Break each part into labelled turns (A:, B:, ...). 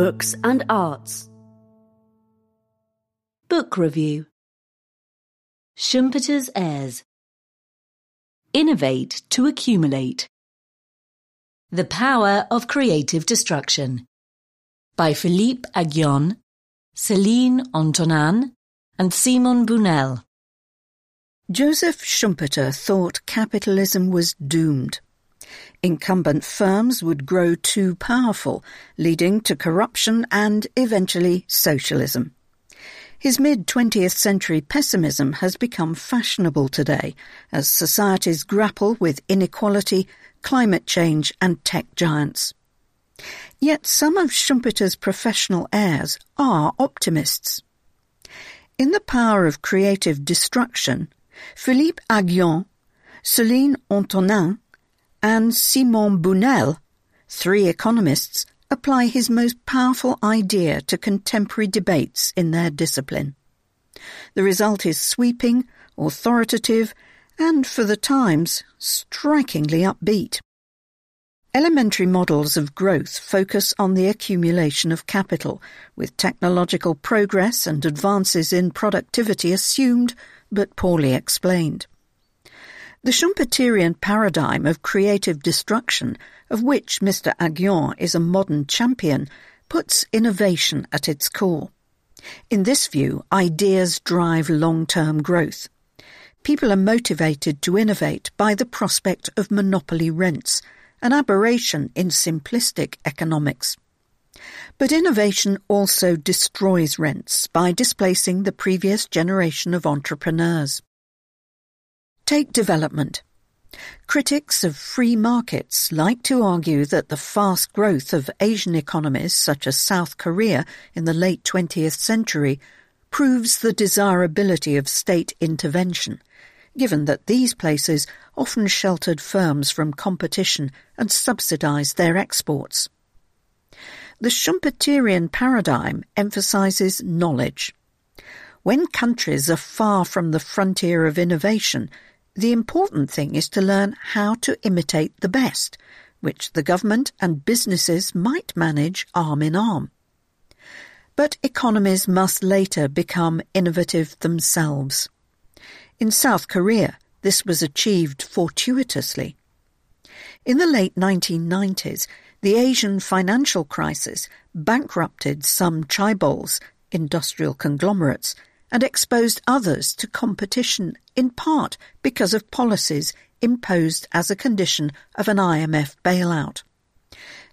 A: books and arts. Book Review Schumpeter's Heirs Innovate to Accumulate The Power of Creative Destruction by Philippe Aghion, Céline Antonin, and Simon Bunel.
B: Joseph Schumpeter thought capitalism was doomed. Incumbent firms would grow too powerful, leading to corruption and eventually socialism. His mid 20th century pessimism has become fashionable today as societies grapple with inequality, climate change, and tech giants. Yet some of Schumpeter's professional heirs are optimists. In The Power of Creative Destruction, Philippe Aghion, Céline Antonin, and Simon Bunel, three economists, apply his most powerful idea to contemporary debates in their discipline. The result is sweeping, authoritative, and, for the times, strikingly upbeat. Elementary models of growth focus on the accumulation of capital, with technological progress and advances in productivity assumed but poorly explained. The Schumpeterian paradigm of creative destruction, of which Mr. Aghion is a modern champion, puts innovation at its core. In this view, ideas drive long-term growth. People are motivated to innovate by the prospect of monopoly rents, an aberration in simplistic economics. But innovation also destroys rents by displacing the previous generation of entrepreneurs. Take development. Critics of free markets like to argue that the fast growth of Asian economies such as South Korea in the late 20th century proves the desirability of state intervention, given that these places often sheltered firms from competition and subsidized their exports. The Schumpeterian paradigm emphasizes knowledge. When countries are far from the frontier of innovation, the important thing is to learn how to imitate the best, which the government and businesses might manage arm in arm. But economies must later become innovative themselves. In South Korea, this was achieved fortuitously. In the late 1990s, the Asian financial crisis bankrupted some chaebols, industrial conglomerates, and exposed others to competition in part because of policies imposed as a condition of an IMF bailout.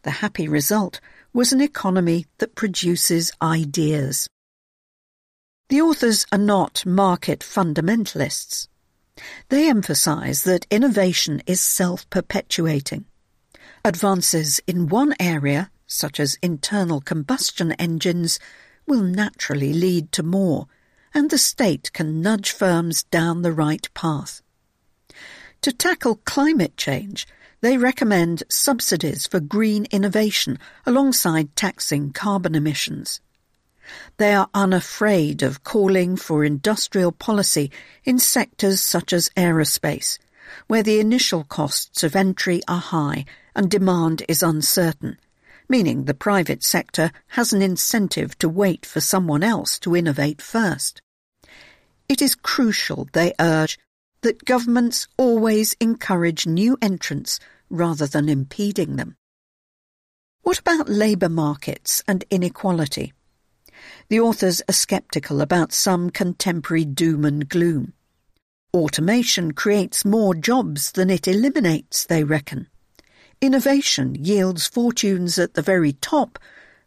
B: The happy result was an economy that produces ideas. The authors are not market fundamentalists. They emphasize that innovation is self-perpetuating. Advances in one area, such as internal combustion engines, will naturally lead to more, and the state can nudge firms down the right path. To tackle climate change, they recommend subsidies for green innovation alongside taxing carbon emissions. They are unafraid of calling for industrial policy in sectors such as aerospace, where the initial costs of entry are high and demand is uncertain, meaning the private sector has an incentive to wait for someone else to innovate first. It is crucial, they urge, that governments always encourage new entrants rather than impeding them. What about labour markets and inequality? The authors are sceptical about some contemporary doom and gloom. Automation creates more jobs than it eliminates, they reckon. Innovation yields fortunes at the very top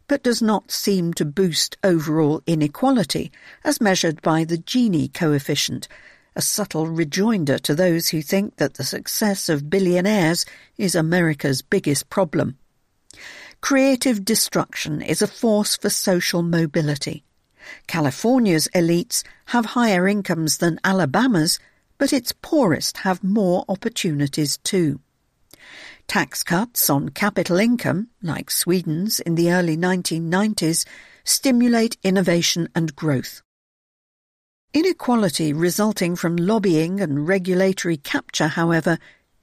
B: but does not seem to boost overall inequality as measured by the Gini coefficient, a subtle rejoinder to those who think that the success of billionaires is America's biggest problem. Creative destruction is a force for social mobility. California's elites have higher incomes than Alabama's, but its poorest have more opportunities too. Tax cuts on capital income, like Sweden's in the early 1990s, stimulate innovation and growth. Inequality resulting from lobbying and regulatory capture, however,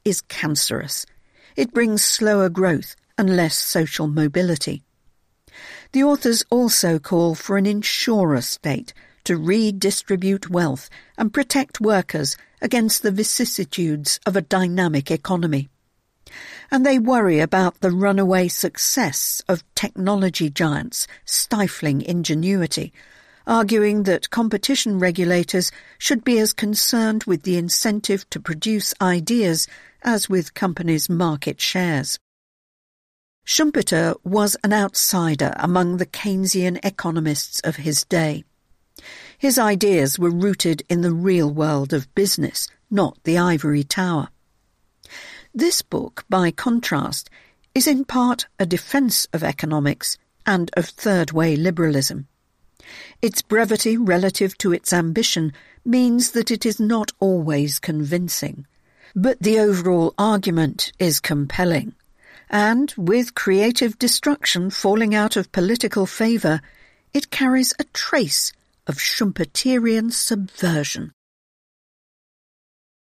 B: is cancerous. It brings slower growth and less social mobility. The authors also call for an insurer state to redistribute wealth and protect workers against the vicissitudes of a dynamic economy. And they worry about the runaway success of technology giants stifling ingenuity, arguing that competition regulators should be as concerned with the incentive to produce ideas as with companies' market shares. Schumpeter was an outsider among the Keynesian economists of his day. His ideas were rooted in the real world of business, not the ivory tower. This book, by contrast, is in part a defence of economics and of third way liberalism. Its brevity relative to its ambition means that it is not always convincing, but the overall argument is compelling. And with creative destruction falling out of political favour, it carries a trace of Schumpeterian subversion.